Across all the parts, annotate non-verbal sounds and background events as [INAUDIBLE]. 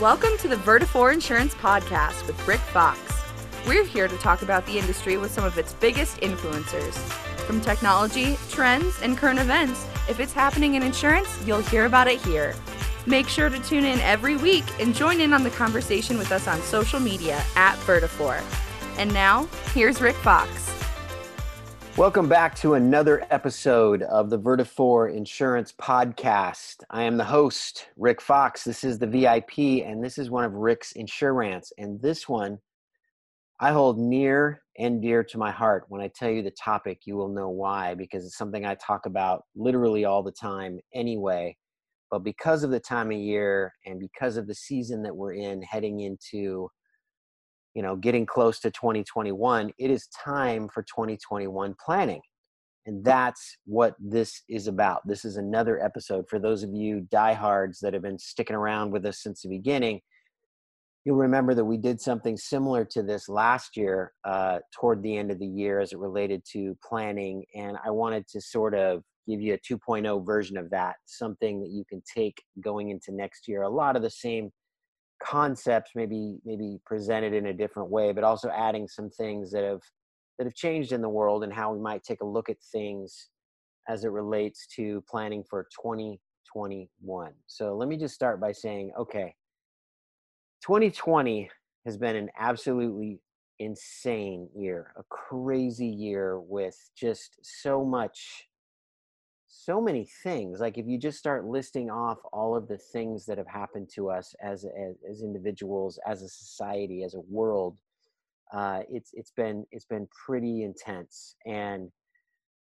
Welcome to the Vertafore Insurance Podcast with Rick Fox. We're here to talk about the industry with some of its biggest influencers. From technology, trends, and current events, if it's happening in insurance, you'll hear about it here. Make sure to tune in every week and join in on the conversation with us on social media at Vertafore. And now, here's Rick Fox. Welcome back to another episode of the Vertafore Insurance Podcast. I am the host, Rick Fox. This is the VIP, and this is one of Rick's insurance. And this one I hold near and dear to my heart. When I tell you the topic, you will know why, because it's something I talk about literally all the time anyway. But because of the time of year and because of the season that we're in, heading into you know getting close to 2021 it is time for 2021 planning. And that's what this is about. This is another episode for those of you diehards that have been sticking around with us since the beginning. You'll remember that we did something similar to this last year uh, toward the end of the year as it related to planning and i wanted to sort of give you a 2.0 version of that something that you can take going into next year. A lot of the same concepts maybe maybe presented in a different way but also adding some things that have that have changed in the world and how we might take a look at things as it relates to planning for 2021 so let me just start by saying okay 2020 has been an absolutely insane year a crazy year with just so much so many things like if you just start listing off all of the things that have happened to us as as, as individuals as a society as a world uh, it's it's been it's been pretty intense. And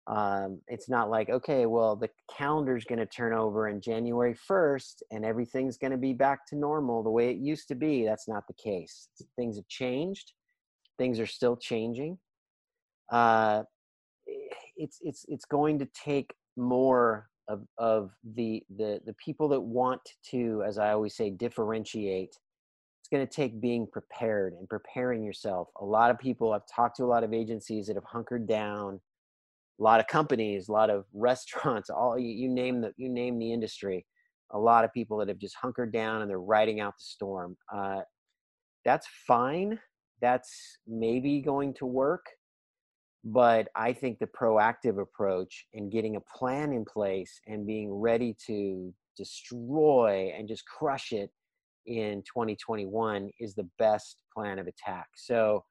um, it's not like okay well the calendar's going to turn over in january 1st and everything's going to be back to normal the way it used to be. That's not the case. Things have changed. Things are still changing. Uh, it's it's it's going to take more of of the the the people that want to as i always say differentiate it's going to take being prepared and preparing yourself. A lot of people i've talked to a lot of agencies that have hunkered down a lot of companies a lot of [LAUGHS] restaurants all you, you name the you name the industry. A lot of people that have just hunkered down and they're riding out the storm. Uh, that's fine. That's maybe going to work but i think the proactive approach and getting a plan in place and being ready to destroy and just crush it in 2021 is the best plan of attack. So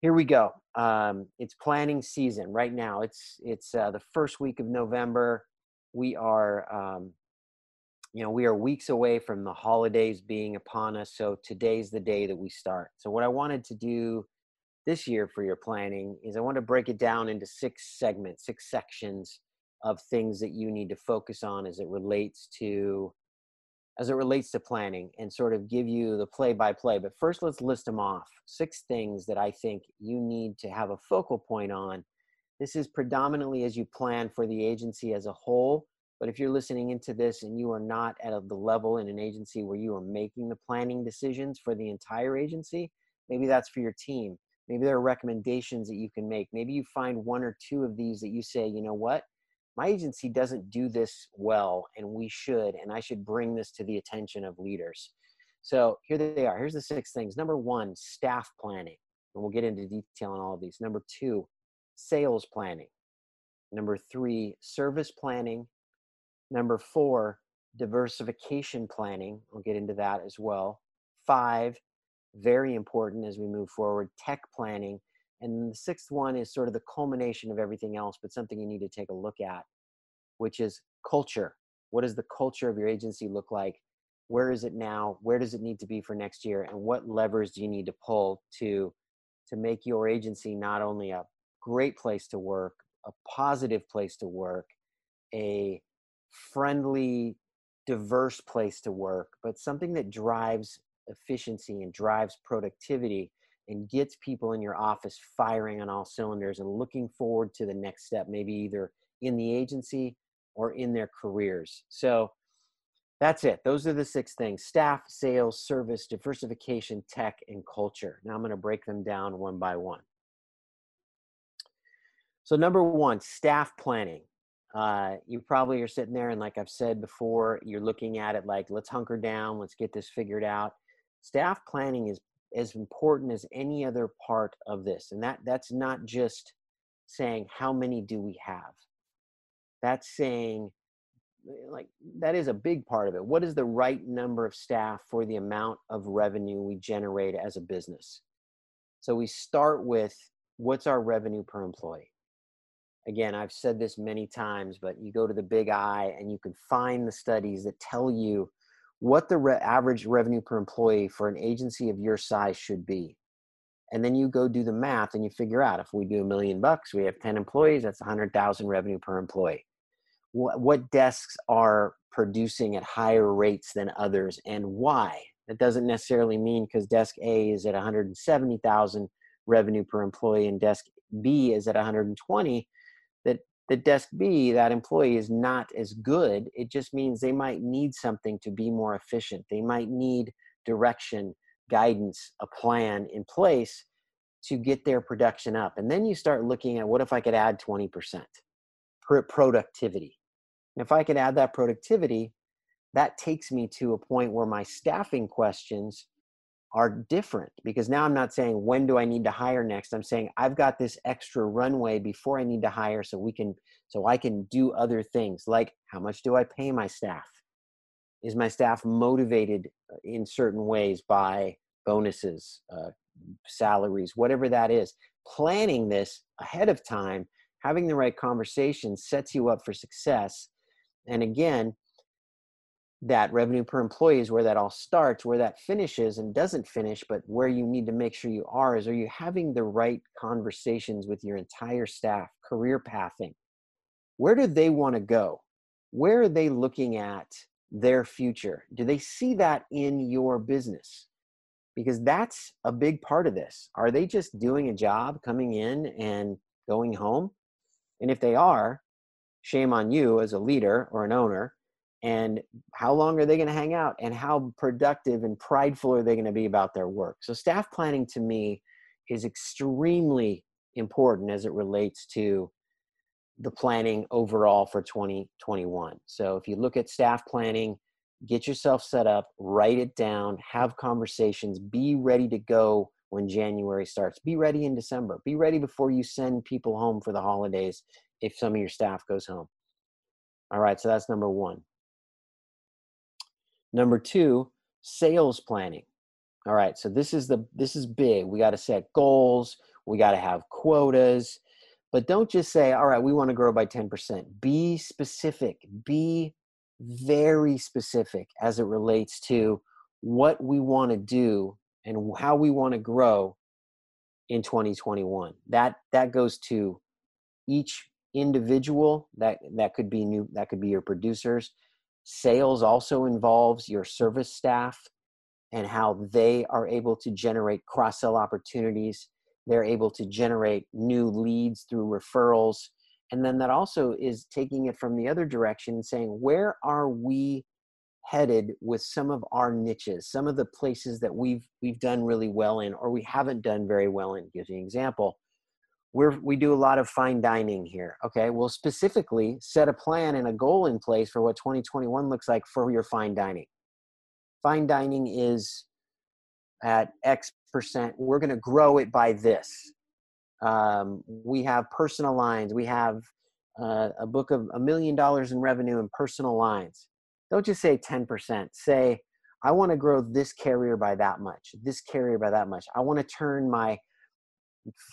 here we go. Um, it's planning season right now. It's it's uh, the first week of november. We are um, you know we are weeks away from the holidays being upon us so today's the day that we start. So what i wanted to do this year for your planning is I want to break it down into six segments, six sections of things that you need to focus on as it relates to as it relates to planning and sort of give you the play by play. But first let's list them off. Six things that I think you need to have a focal point on. This is predominantly as you plan for the agency as a whole, but if you're listening into this and you are not at the level in an agency where you are making the planning decisions for the entire agency, maybe that's for your team maybe there are recommendations that you can make. Maybe you find one or two of these that you say you know what? My agency doesn't do this well and we should and i should bring this to the attention of leaders. So here they are. Here's the six things. Number one staff planning and we'll get into detail on all of these. Number two sales planning. Number three service planning. Number four diversification planning. We'll get into that as well. Five very important as we move forward. Tech planning. And the sixth one is sort of the culmination of everything else, but something you need to take a look at, which is culture. What does the culture of your agency look like? Where is it now? Where does it need to be for next year? And what levers do you need to pull to to make your agency not only a great place to work, a positive place to work, a friendly, diverse place to work, but something that drives efficiency and drives productivity and gets people in your office firing on all cylinders and looking forward to the next step, maybe either in the agency or in their careers. So that's it. Those are the six things staff, sales, service, diversification, tech, and culture. Now I'm going to break them down one by one. So, number one, staff planning. uh, you probably are sitting there and like i've said before you're looking at it like let's hunker down let's get this figured out staff planning is as important as any other part of this and that that's not just saying how many do we have? That's saying eh, like that is a big part of it. What is the right number of staff for the amount of revenue we generate as a business? So we start with what's our revenue per employee? Again i've said this many times but you go to the big i and you can find the studies that tell you what the re- average revenue per employee for an agency of your size should be and then you go do the math and you figure out if we do a million bucks we have 10 employees that's 100000 revenue per employee what, what desks are producing at higher rates than others and why. That doesn't necessarily mean because desk A is at 170,000 revenue per employee and desk B is at 120 that the desk B that employee is not as good. It just means they might need something to be more efficient. They might need direction, guidance, a plan in place to get their production up. And then you start looking at what if I could add 20% productivity and if I could add that productivity, that takes me to a point where my staffing questions are different because now I'm not saying when do I need to hire next. I'm saying I've got this extra runway before I need to hire so we can so I can do other things like how much do I pay my staff? Is my staff motivated uh, in certain ways by bonuses, uh, salaries, whatever that is? Planning this ahead of time, having the right conversation sets you up for success and again, that revenue per employee is where that all starts, where that finishes and doesn't finish, but where you need to make sure you are is are you having the right conversations with your entire staff, career pathing? Where do they want to go? Where are they looking at their future? Do they see that in your business? Because that's a big part of this. Are they just doing a job, coming in and going home? And if they are, shame on you as a leader or an owner and how long are they going to hang out and how productive and prideful are they going to be about their work so staff planning to me is extremely important as it relates to the planning overall for 2021 so if you look at staff planning get yourself set up write it down have conversations be ready to go when january starts be ready in december be ready before you send people home for the holidays if some of your staff goes home. All right, so that's number one. Number two, sales planning. All right, so this is the this is big. We got to set goals. We got to have quotas, but don't just say, "All right, we want to grow by ten percent." Be specific. Be very specific as it relates to what we want to do and how we want to grow in 2021. That that goes to each individual that that could be new that could be your producers sales also involves your service staff and how they are able to generate cross sell opportunities. They're able to generate new leads through referrals. And then that also is taking it from the other direction and saying where are we headed with some of our niches some of the places that we've we've done really well in or we haven't done very well in? Give you an example we're, we do a lot of fine dining here. Okay, well, specifically set a plan and a goal in place for what 2021 looks like for your fine dining. Fine dining is at X percent. We're going to grow it by this. Um, we have personal lines. We have uh, a book of a million dollars in revenue in personal lines. Don't just say 10%. Say, I want to grow this carrier by that much, this carrier by that much. I want to turn my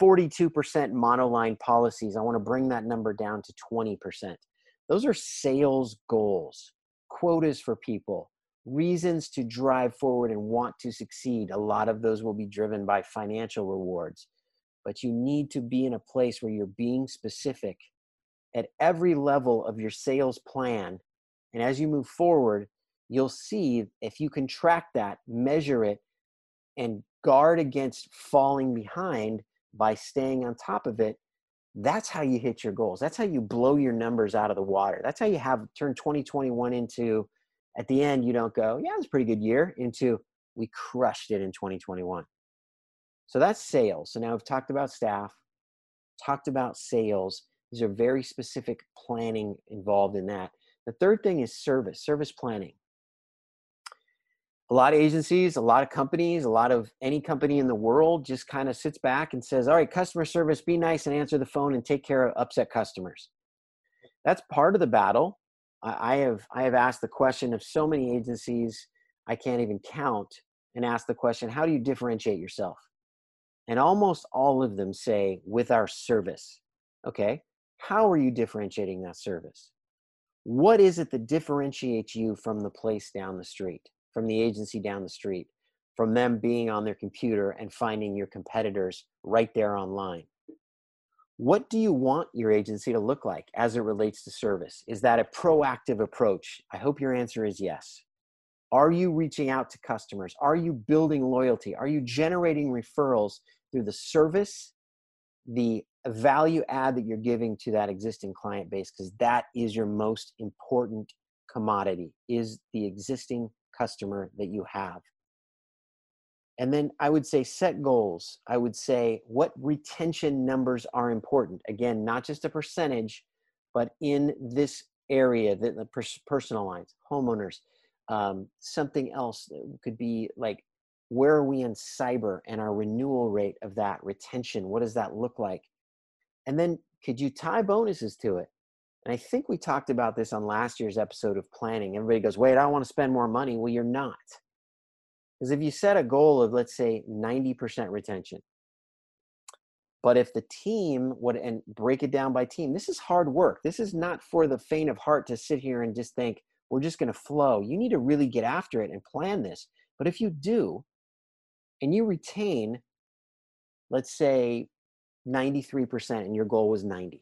42% monoline policies. I want to bring that number down to 20%. Those are sales goals, quotas for people, reasons to drive forward and want to succeed. A lot of those will be driven by financial rewards, but you need to be in a place where you're being specific at every level of your sales plan. And as you move forward, you'll see if you can track that, measure it, and guard against falling behind by staying on top of it, that's how you hit your goals. That's how you blow your numbers out of the water. That's how you have turn 2021 into at the end you don't go, yeah, it's a pretty good year into we crushed it in 2021. So that's sales. So now we've talked about staff, talked about sales. These are very specific planning involved in that. The third thing is service, service planning. A lot of agencies, a lot of companies, a lot of any company in the world just kind of sits back and says, All right, customer service, be nice and answer the phone and take care of upset customers. That's part of the battle. I have I have asked the question of so many agencies I can't even count and ask the question, how do you differentiate yourself? And almost all of them say, with our service. Okay, how are you differentiating that service? What is it that differentiates you from the place down the street, from the agency down the street, from them being on their computer and finding your competitors right there online? What do you want your agency to look like as it relates to service? Is that a proactive approach? I hope your answer is yes. Are you reaching out to customers? Are you building loyalty? Are you generating referrals through the service, the value add that you're giving to that existing client base? Because that is your most important commodity, is the existing customer that you have. And then I would say set goals. I would say what retention numbers are important. Again, not just a percentage, but in this area, that the personal lines, homeowners, um, something else could be like where are we in cyber and our renewal rate of that retention what does that look like and then could you tie bonuses to it and i think we talked about this on last year's episode of planning everybody goes wait i want to spend more money well you're not because if you set a goal of let's say 90% retention but if the team would and break it down by team this is hard work this is not for the faint of heart to sit here and just think we're just going to flow. You need to really get after it and plan this. But if you do, and you retain, let's say 93%, and your goal was 90,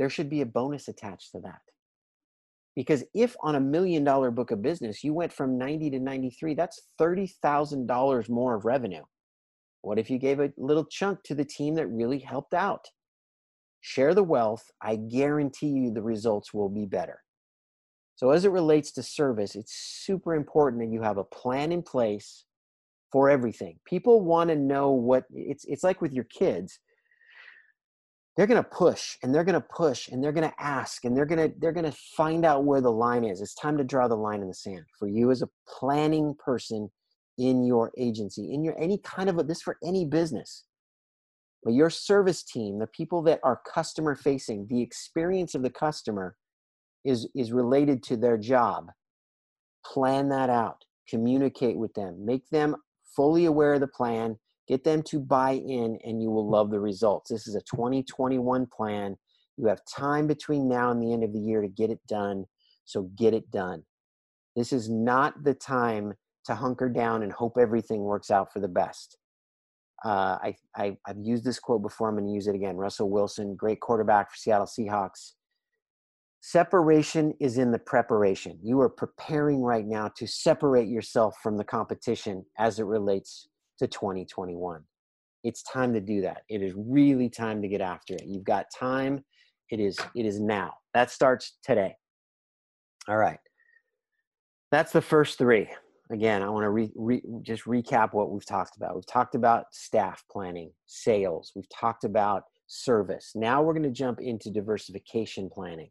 there should be a bonus attached to that. Because if on a million dollar book of business, you went from 90 to 93, that's $30,000 more of revenue. What if you gave a little chunk to the team that really helped out? Share the wealth. I guarantee you the results will be better. So, as it relates to service, it's super important that you have a plan in place for everything. People want to know what it's it's like with your kids. They're going to push and they're going to push and they're going to ask and they're going to they're going to find out where the line is. It's time to draw the line in the sand for you as a planning person in your agency, in your any kind of a, this for any business. But your service team, the people that are customer facing, the experience of the customer is is related to their job plan that out communicate with them make them fully aware of the plan get them to buy in and you will love the results this is a 2021 plan you have time between now and the end of the year to get it done so get it done this is not the time to hunker down and hope everything works out for the best uh, I, I, have used this quote before. I'm going to use it again. Russell Wilson, great quarterback for Seattle Seahawks. Separation is in the preparation. You are preparing right now to separate yourself from the competition as it relates to 2021. It's time to do that. It is really time to get after it. You've got time. It is it is now. That starts today. All right. That's the first 3. Again, I want to re, re, just recap what we've talked about. We've talked about staff planning, sales. We've talked about service. Now we're going to jump into diversification planning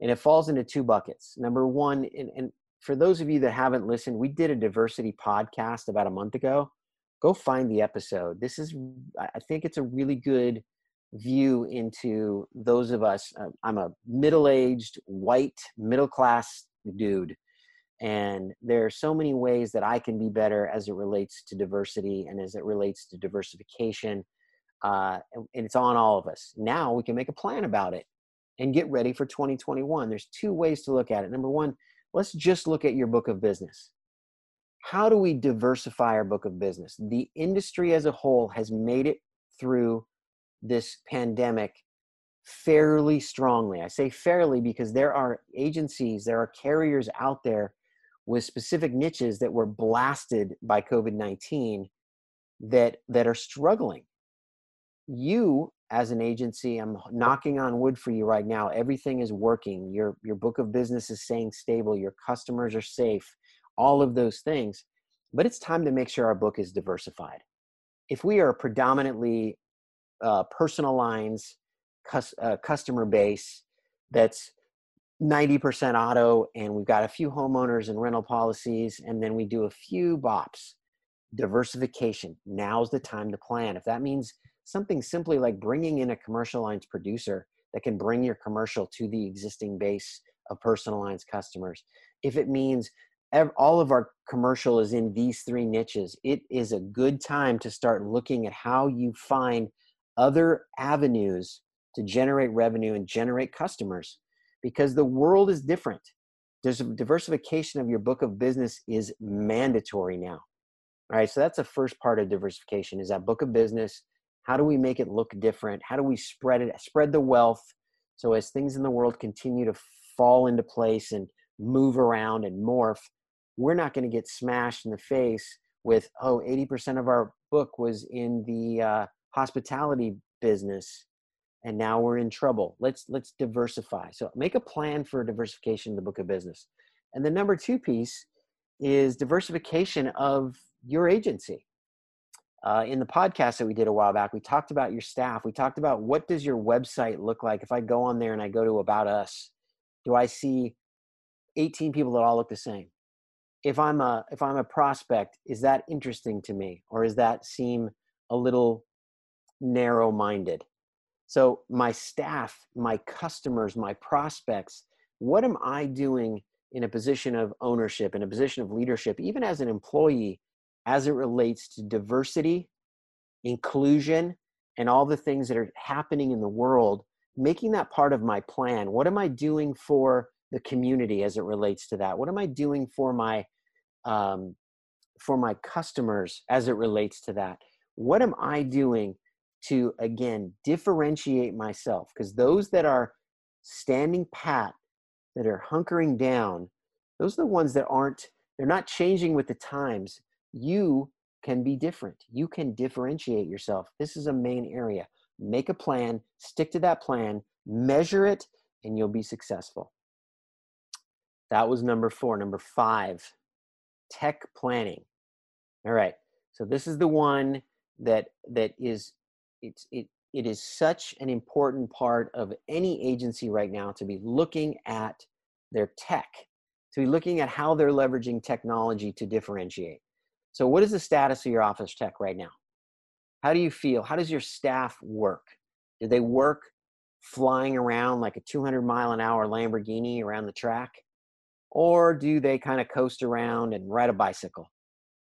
and it falls into two buckets. Number one, and, and for those of you that haven't listened, we did a diversity podcast about a month ago. Go find the episode. This is, I think it's a really good view into those of us. Uh, I'm a middle aged, white, middle class dude. And there are so many ways that I can be better as it relates to diversity and as it relates to diversification. Uh, and it's on all of us. Now we can make a plan about it and get ready for 2021. There's two ways to look at it. Number one, let's just look at your book of business. How do we diversify our book of business? The industry as a whole has made it through this pandemic fairly strongly. I say fairly because there are agencies, there are carriers out there with specific niches that were blasted by COVID-19 that that are struggling. You as an agency i'm knocking on wood for you right now everything is working your your book of business is staying stable your customers are safe all of those things but it's time to make sure our book is diversified. If we are predominantly uh, personal lines cus- uh, customer base that's 90% auto and we've got a few homeowners and rental policies and then we do a few bops diversification now's the time to plan. If that means something simply like bringing in a commercial lines producer that can bring your commercial to the existing base of personal lines customers if it means all of our commercial is in these three niches it is a good time to start looking at how you find other avenues to generate revenue and generate customers because the world is different. There's a diversification of your book of business is mandatory now. All right, so that's the first part of diversification is that book of business. How do we make it look different? How do we spread it, spread the wealth so as things in the world continue to fall into place and move around and morph, we're not going to get smashed in the face with, oh, 80% of our book was in the uh, hospitality business and now we're in trouble. Let's let's diversify. So make a plan for diversification in the book of business. And the number two piece is diversification of your agency. Uh, in the podcast that we did a while back we talked about your staff. We talked about what does your website look like? If i go on there and i go to about us do i see 18 people that all look the same if i'm a if i'm a prospect is that interesting to me or does that seem a little narrow minded so, my staff, my customers, my prospects, what am I doing in a position of ownership, in a position of leadership, even as an employee, as it relates to diversity, inclusion, and all the things that are happening in the world, making that part of my plan? What am I doing for the community as it relates to that? What am I doing for my um, for my customers as it relates to that? What am I doing to again differentiate myself? Because those that are standing pat that are hunkering down those are the ones that aren't they're not changing with the times. You can be different. You can differentiate yourself. This is a main area. Make a plan stick to that plan measure it and you'll be successful. That was number four. Number five tech planning. All right so this is the one that that is it's it it is such an important part of any agency right now to be looking at their tech to be looking at how they're leveraging technology to differentiate. So what is the status of your office tech right now? How do you feel? How does your staff work? Do they work flying around like a 200 mile an hour lamborghini around the track or do they kind of coast around and ride a bicycle?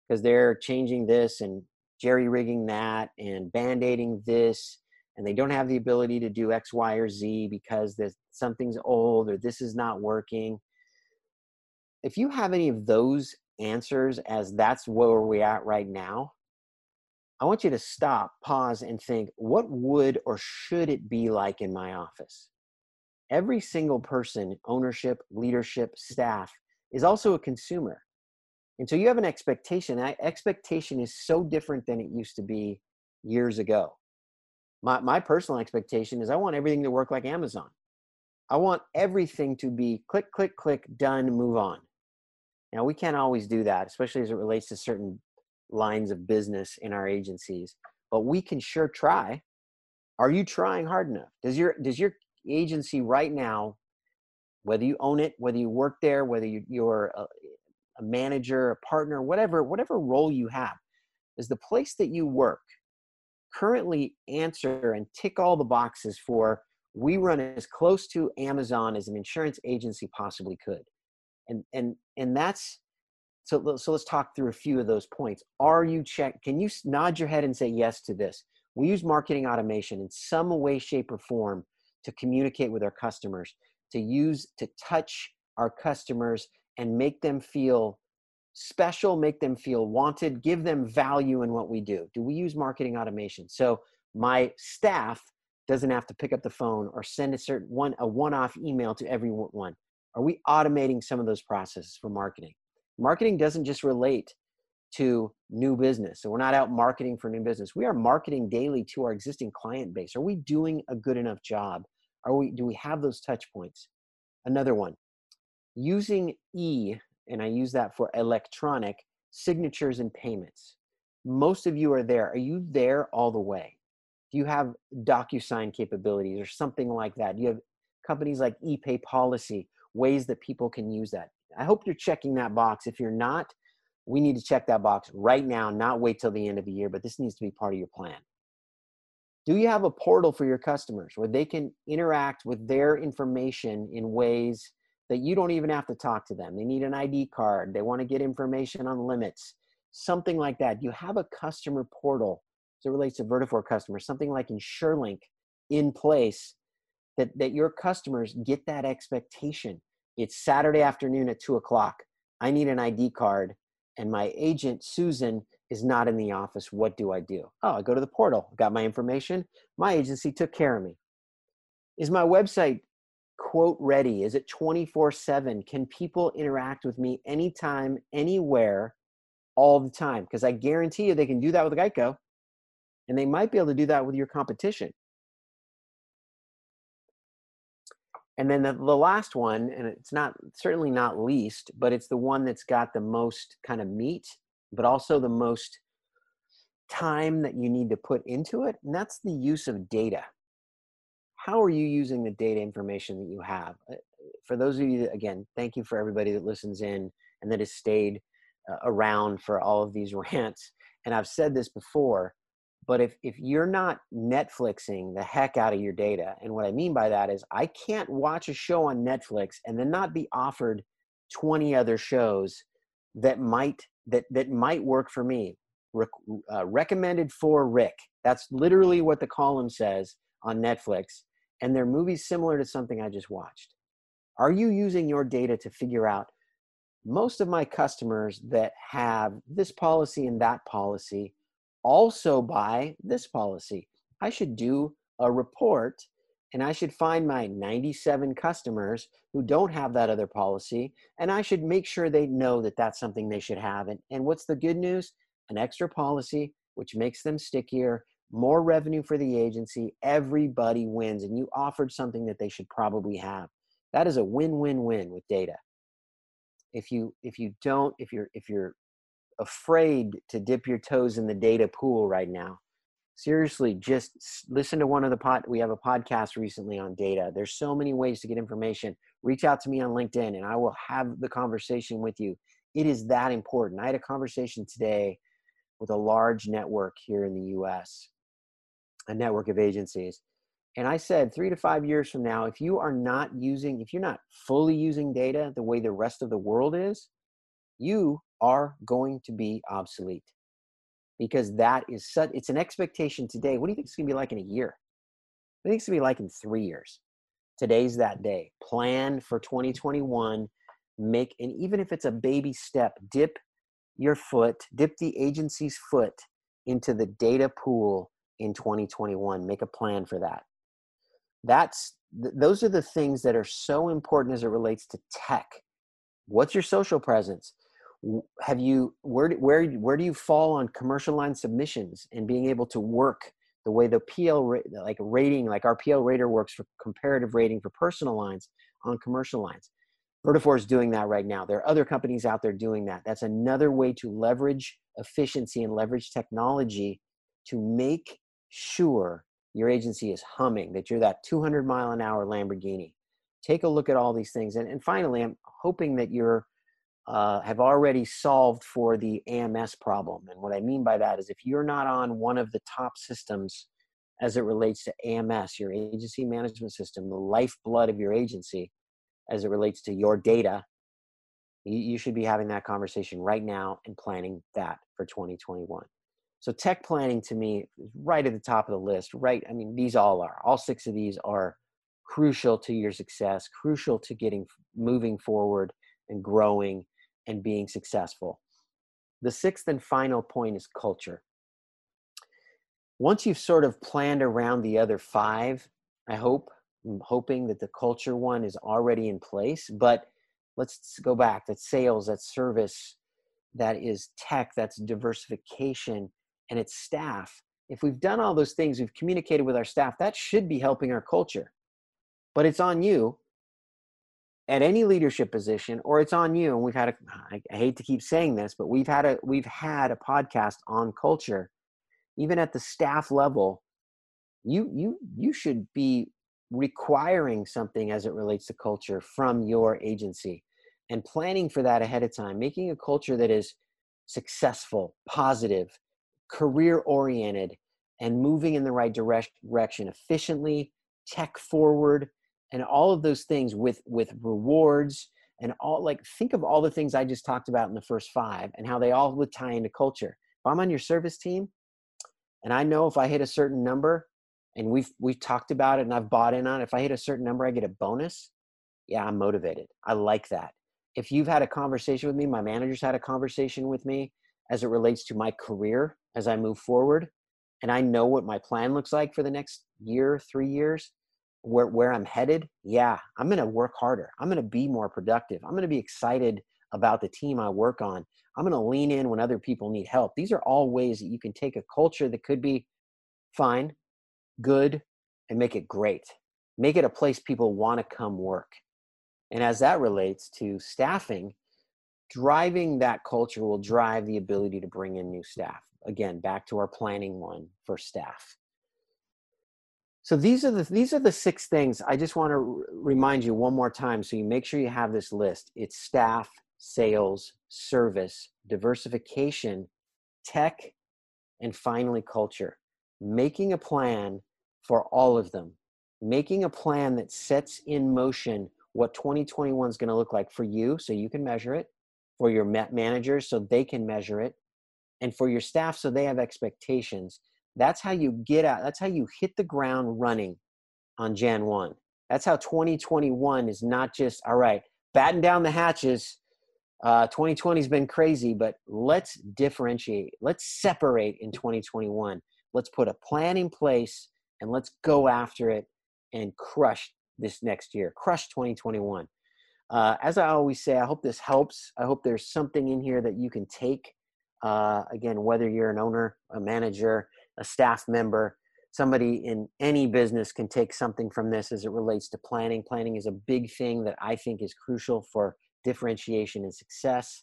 Because they're changing this and jerry rigging that and band-aiding this and they don't have the ability to do x y or z because there's something's old or this is not working. If you have any of those answers as that's where we're at right now i want you to stop pause and think what would or should it be like in my office every single person ownership leadership staff is also a consumer and so you have an expectation. That expectation is so different than it used to be years ago. My, my personal expectation is I want everything to work like Amazon. I want everything to be click, click, click, done, move on. Now, we can't always do that, especially as it relates to certain lines of business in our agencies, but we can sure try. Are you trying hard enough? Does your, does your agency right now, whether you own it, whether you work there, whether you, you're uh, a manager, a partner, whatever, whatever role you have, is the place that you work currently answer and tick all the boxes for we run as close to Amazon as an insurance agency possibly could. And and and that's so so let's talk through a few of those points. Are you check can you nod your head and say yes to this? We use marketing automation in some way shape or form to communicate with our customers, to use to touch our customers and make them feel special, make them feel wanted, give them value in what we do. Do we use marketing automation? So my staff doesn't have to pick up the phone or send a certain one a one-off email to everyone. Are we automating some of those processes for marketing? Marketing doesn't just relate to new business. So we're not out marketing for new business. We are marketing daily to our existing client base. Are we doing a good enough job? Are we do we have those touch points? Another one using E, and I use that for electronic signatures and payments. Most of you are there. Are you there all the way? Do you have DocuSign capabilities or something like that? Do you have companies like ePay Policy, ways that people can use that? I hope you're checking that box. If you're not, we need to check that box right now, not wait till the end of the year, but this needs to be part of your plan. Do you have a portal for your customers where they can interact with their information in ways that you don't even have to talk to them? They need an ID card, they want to get information on limits, something like that. You have a customer portal as it relates to Vertafore customers, something like InsureLink in place that, that your customers get that expectation. It's Saturday afternoon at two o'clock. I need an ID card, and my agent, Susan, is not in the office. What do I do? Oh, I go to the portal, got my information. My agency took care of me. Is my website quote ready? Is it 24 7? Can people interact with me anytime, anywhere, all the time? Because I guarantee you they can do that with Geico and they might be able to do that with your competition. And then the, the last one, and it's not certainly not least, but it's the one that's got the most kind of meat, but also the most time that you need to put into it, and that's the use of data. How are you using the data information that you have? Uh, for those of you that, again, thank you for everybody that listens in and that has stayed uh, around for all of these [LAUGHS] rants. And I've said this before, but if, if you're not Netflixing the heck out of your data, and what I mean by that is I can't watch a show on Netflix and then not be offered 20 other shows that might that that might work for me. Re- uh, recommended for Rick. That's literally what the column says on Netflix, and they're movies similar to something I just watched. Are you using your data to figure out most of my customers that have this policy and that policy? Also buy this policy. I should do a report and I should find my 97 customers who don't have that other policy and I should make sure they know that that's something they should have. And, and what's the good news? An extra policy, which makes them stickier, more revenue for the agency. Everybody wins, and you offered something that they should probably have. That is a win-win-win with data. If you if you don't if you're if you're afraid to dip your toes in the data pool right now. Seriously just listen to one of the pod we have a podcast recently on data. There's so many ways to get information. Reach out to me on linkedin and i will have the conversation with you. It is that important. I had a conversation today with a large network here in the us a network of agencies and i said three to five years from now if you are not using if you're not fully using data the way the rest of the world is you are going to be obsolete because that is such it's an expectation today. What do you think it's going to be like in a year? What do you think it's going to be like in three years? Today's that day. Plan for 2021 make and even if it's a baby step dip your foot dip the agency's foot into the data pool in 2021 make a plan for that. That's th- those are the things that are so important as it relates to tech. What's your social presence have you where where where do you fall on commercial line submissions and being able to work the way the PL like rating like our PL rater works for comparative rating for personal lines on commercial lines. Vertafore is doing that right now. There are other companies out there doing that. That's another way to leverage efficiency and leverage technology to make sure your agency is humming, that you're that 200 mile an hour Lamborghini. Take a look at all these things. And, and finally, I'm hoping that you're uh, have already solved for the AMS problem. And what I mean by that is if you're not on one of the top systems as it relates to AMS, your agency management system, the lifeblood of your agency, as it relates to your data, you, you should be having that conversation right now and planning that for 2021. So tech planning to me is right at the top of the list. Right, I mean these all are. All six of these are crucial to your success, crucial to getting moving forward and growing and being successful. The sixth and final point is culture. Once you've sort of planned around the other five, I hope, I'm hoping that the culture one is already in place. But let's go back that's sales, that's service, that is tech, that's diversification, and it's staff. If we've done all those things, we've communicated with our staff, that should be helping our culture. But it's on you at any leadership position or it's on you and we've had a I, I hate to keep saying this but we've had a we've had a podcast on culture even at the staff level you you you should be requiring something as it relates to culture from your agency and planning for that ahead of time making a culture that is successful positive career oriented and moving in the right direction efficiently tech forward and all of those things with with rewards and all like think of all the things i just talked about in the first five and how they all would tie into culture. If i'm on your service team and i know if i hit a certain number and we've we've talked about it and i've bought in on it if i hit a certain number i get a bonus. Yeah i'm motivated. I like that. If you've had a conversation with me my manager's had a conversation with me as it relates to my career as i move forward and i know what my plan looks like for the next year three years where, where i'm headed yeah i'm going to work harder. I'm going to be more productive. I'm going to be excited about the team i work on. I'm going to lean in when other people need help. These are all ways that you can take a culture that could be fine good and make it great. Make it a place people want to come work. And as that relates to staffing driving that culture will drive the ability to bring in new staff. Again back to our planning one for staff so these are the these are the six things. I just want to remind you one more time so you make sure you have this list. It's staff sales service diversification tech and finally culture. Making a plan for all of them. Making a plan that sets in motion what 2021 is going to look like for you so you can measure it. For your managers so they can measure it. And for your staff so they have expectations that's how you get out that's how you hit the ground running on jan 1 that's how 2021 is not just all right batten down the hatches uh, 2020 has been crazy but let's differentiate let's separate in 2021 let's put a plan in place and let's go after it and crush this next year crush 2021 uh, as i always say i hope this helps. I hope there's something in here that you can take uh, again whether you're an owner a manager a staff member somebody in any business can take something from this as it relates to planning. Planning is a big thing that i think is crucial for differentiation and success.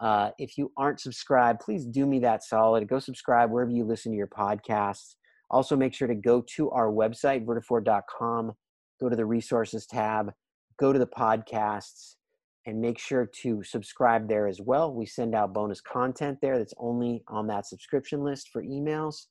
Uh, if you aren't subscribed please do me that solid. Go subscribe wherever you listen to your podcasts. Also make sure to go to our website vertafore.com, go to the resources tab go to the podcasts and make sure to subscribe there as well. We send out bonus content there that's only on that subscription list for emails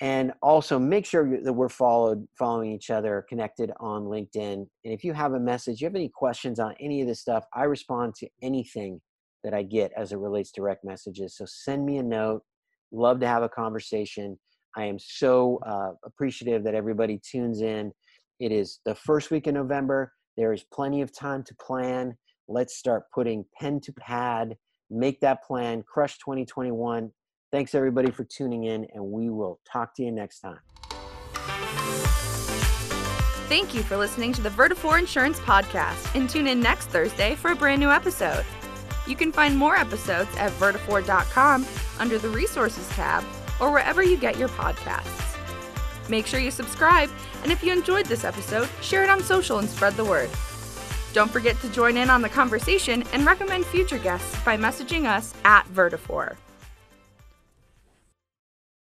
and also make sure that we're followed following each other connected on linkedin. And if you have a message you have any questions on any of this stuff i respond to anything that i get as it relates to direct messages. So send me a note. Love to have a conversation. I am so uh, appreciative that everybody tunes in. It is the first week in november. There is plenty of time to plan. Let's start putting pen to pad. Make that plan. Crush 2021 Thanks everybody for tuning in, and we will talk to you next time. Thank you for listening to the Vertafore Insurance Podcast, and tune in next Thursday for a brand new episode. You can find more episodes at vertafore.com under the Resources tab or wherever you get your podcasts. Make sure you subscribe, and if you enjoyed this episode, share it on social and spread the word. Don't forget to join in on the conversation and recommend future guests by messaging us at Vertafore.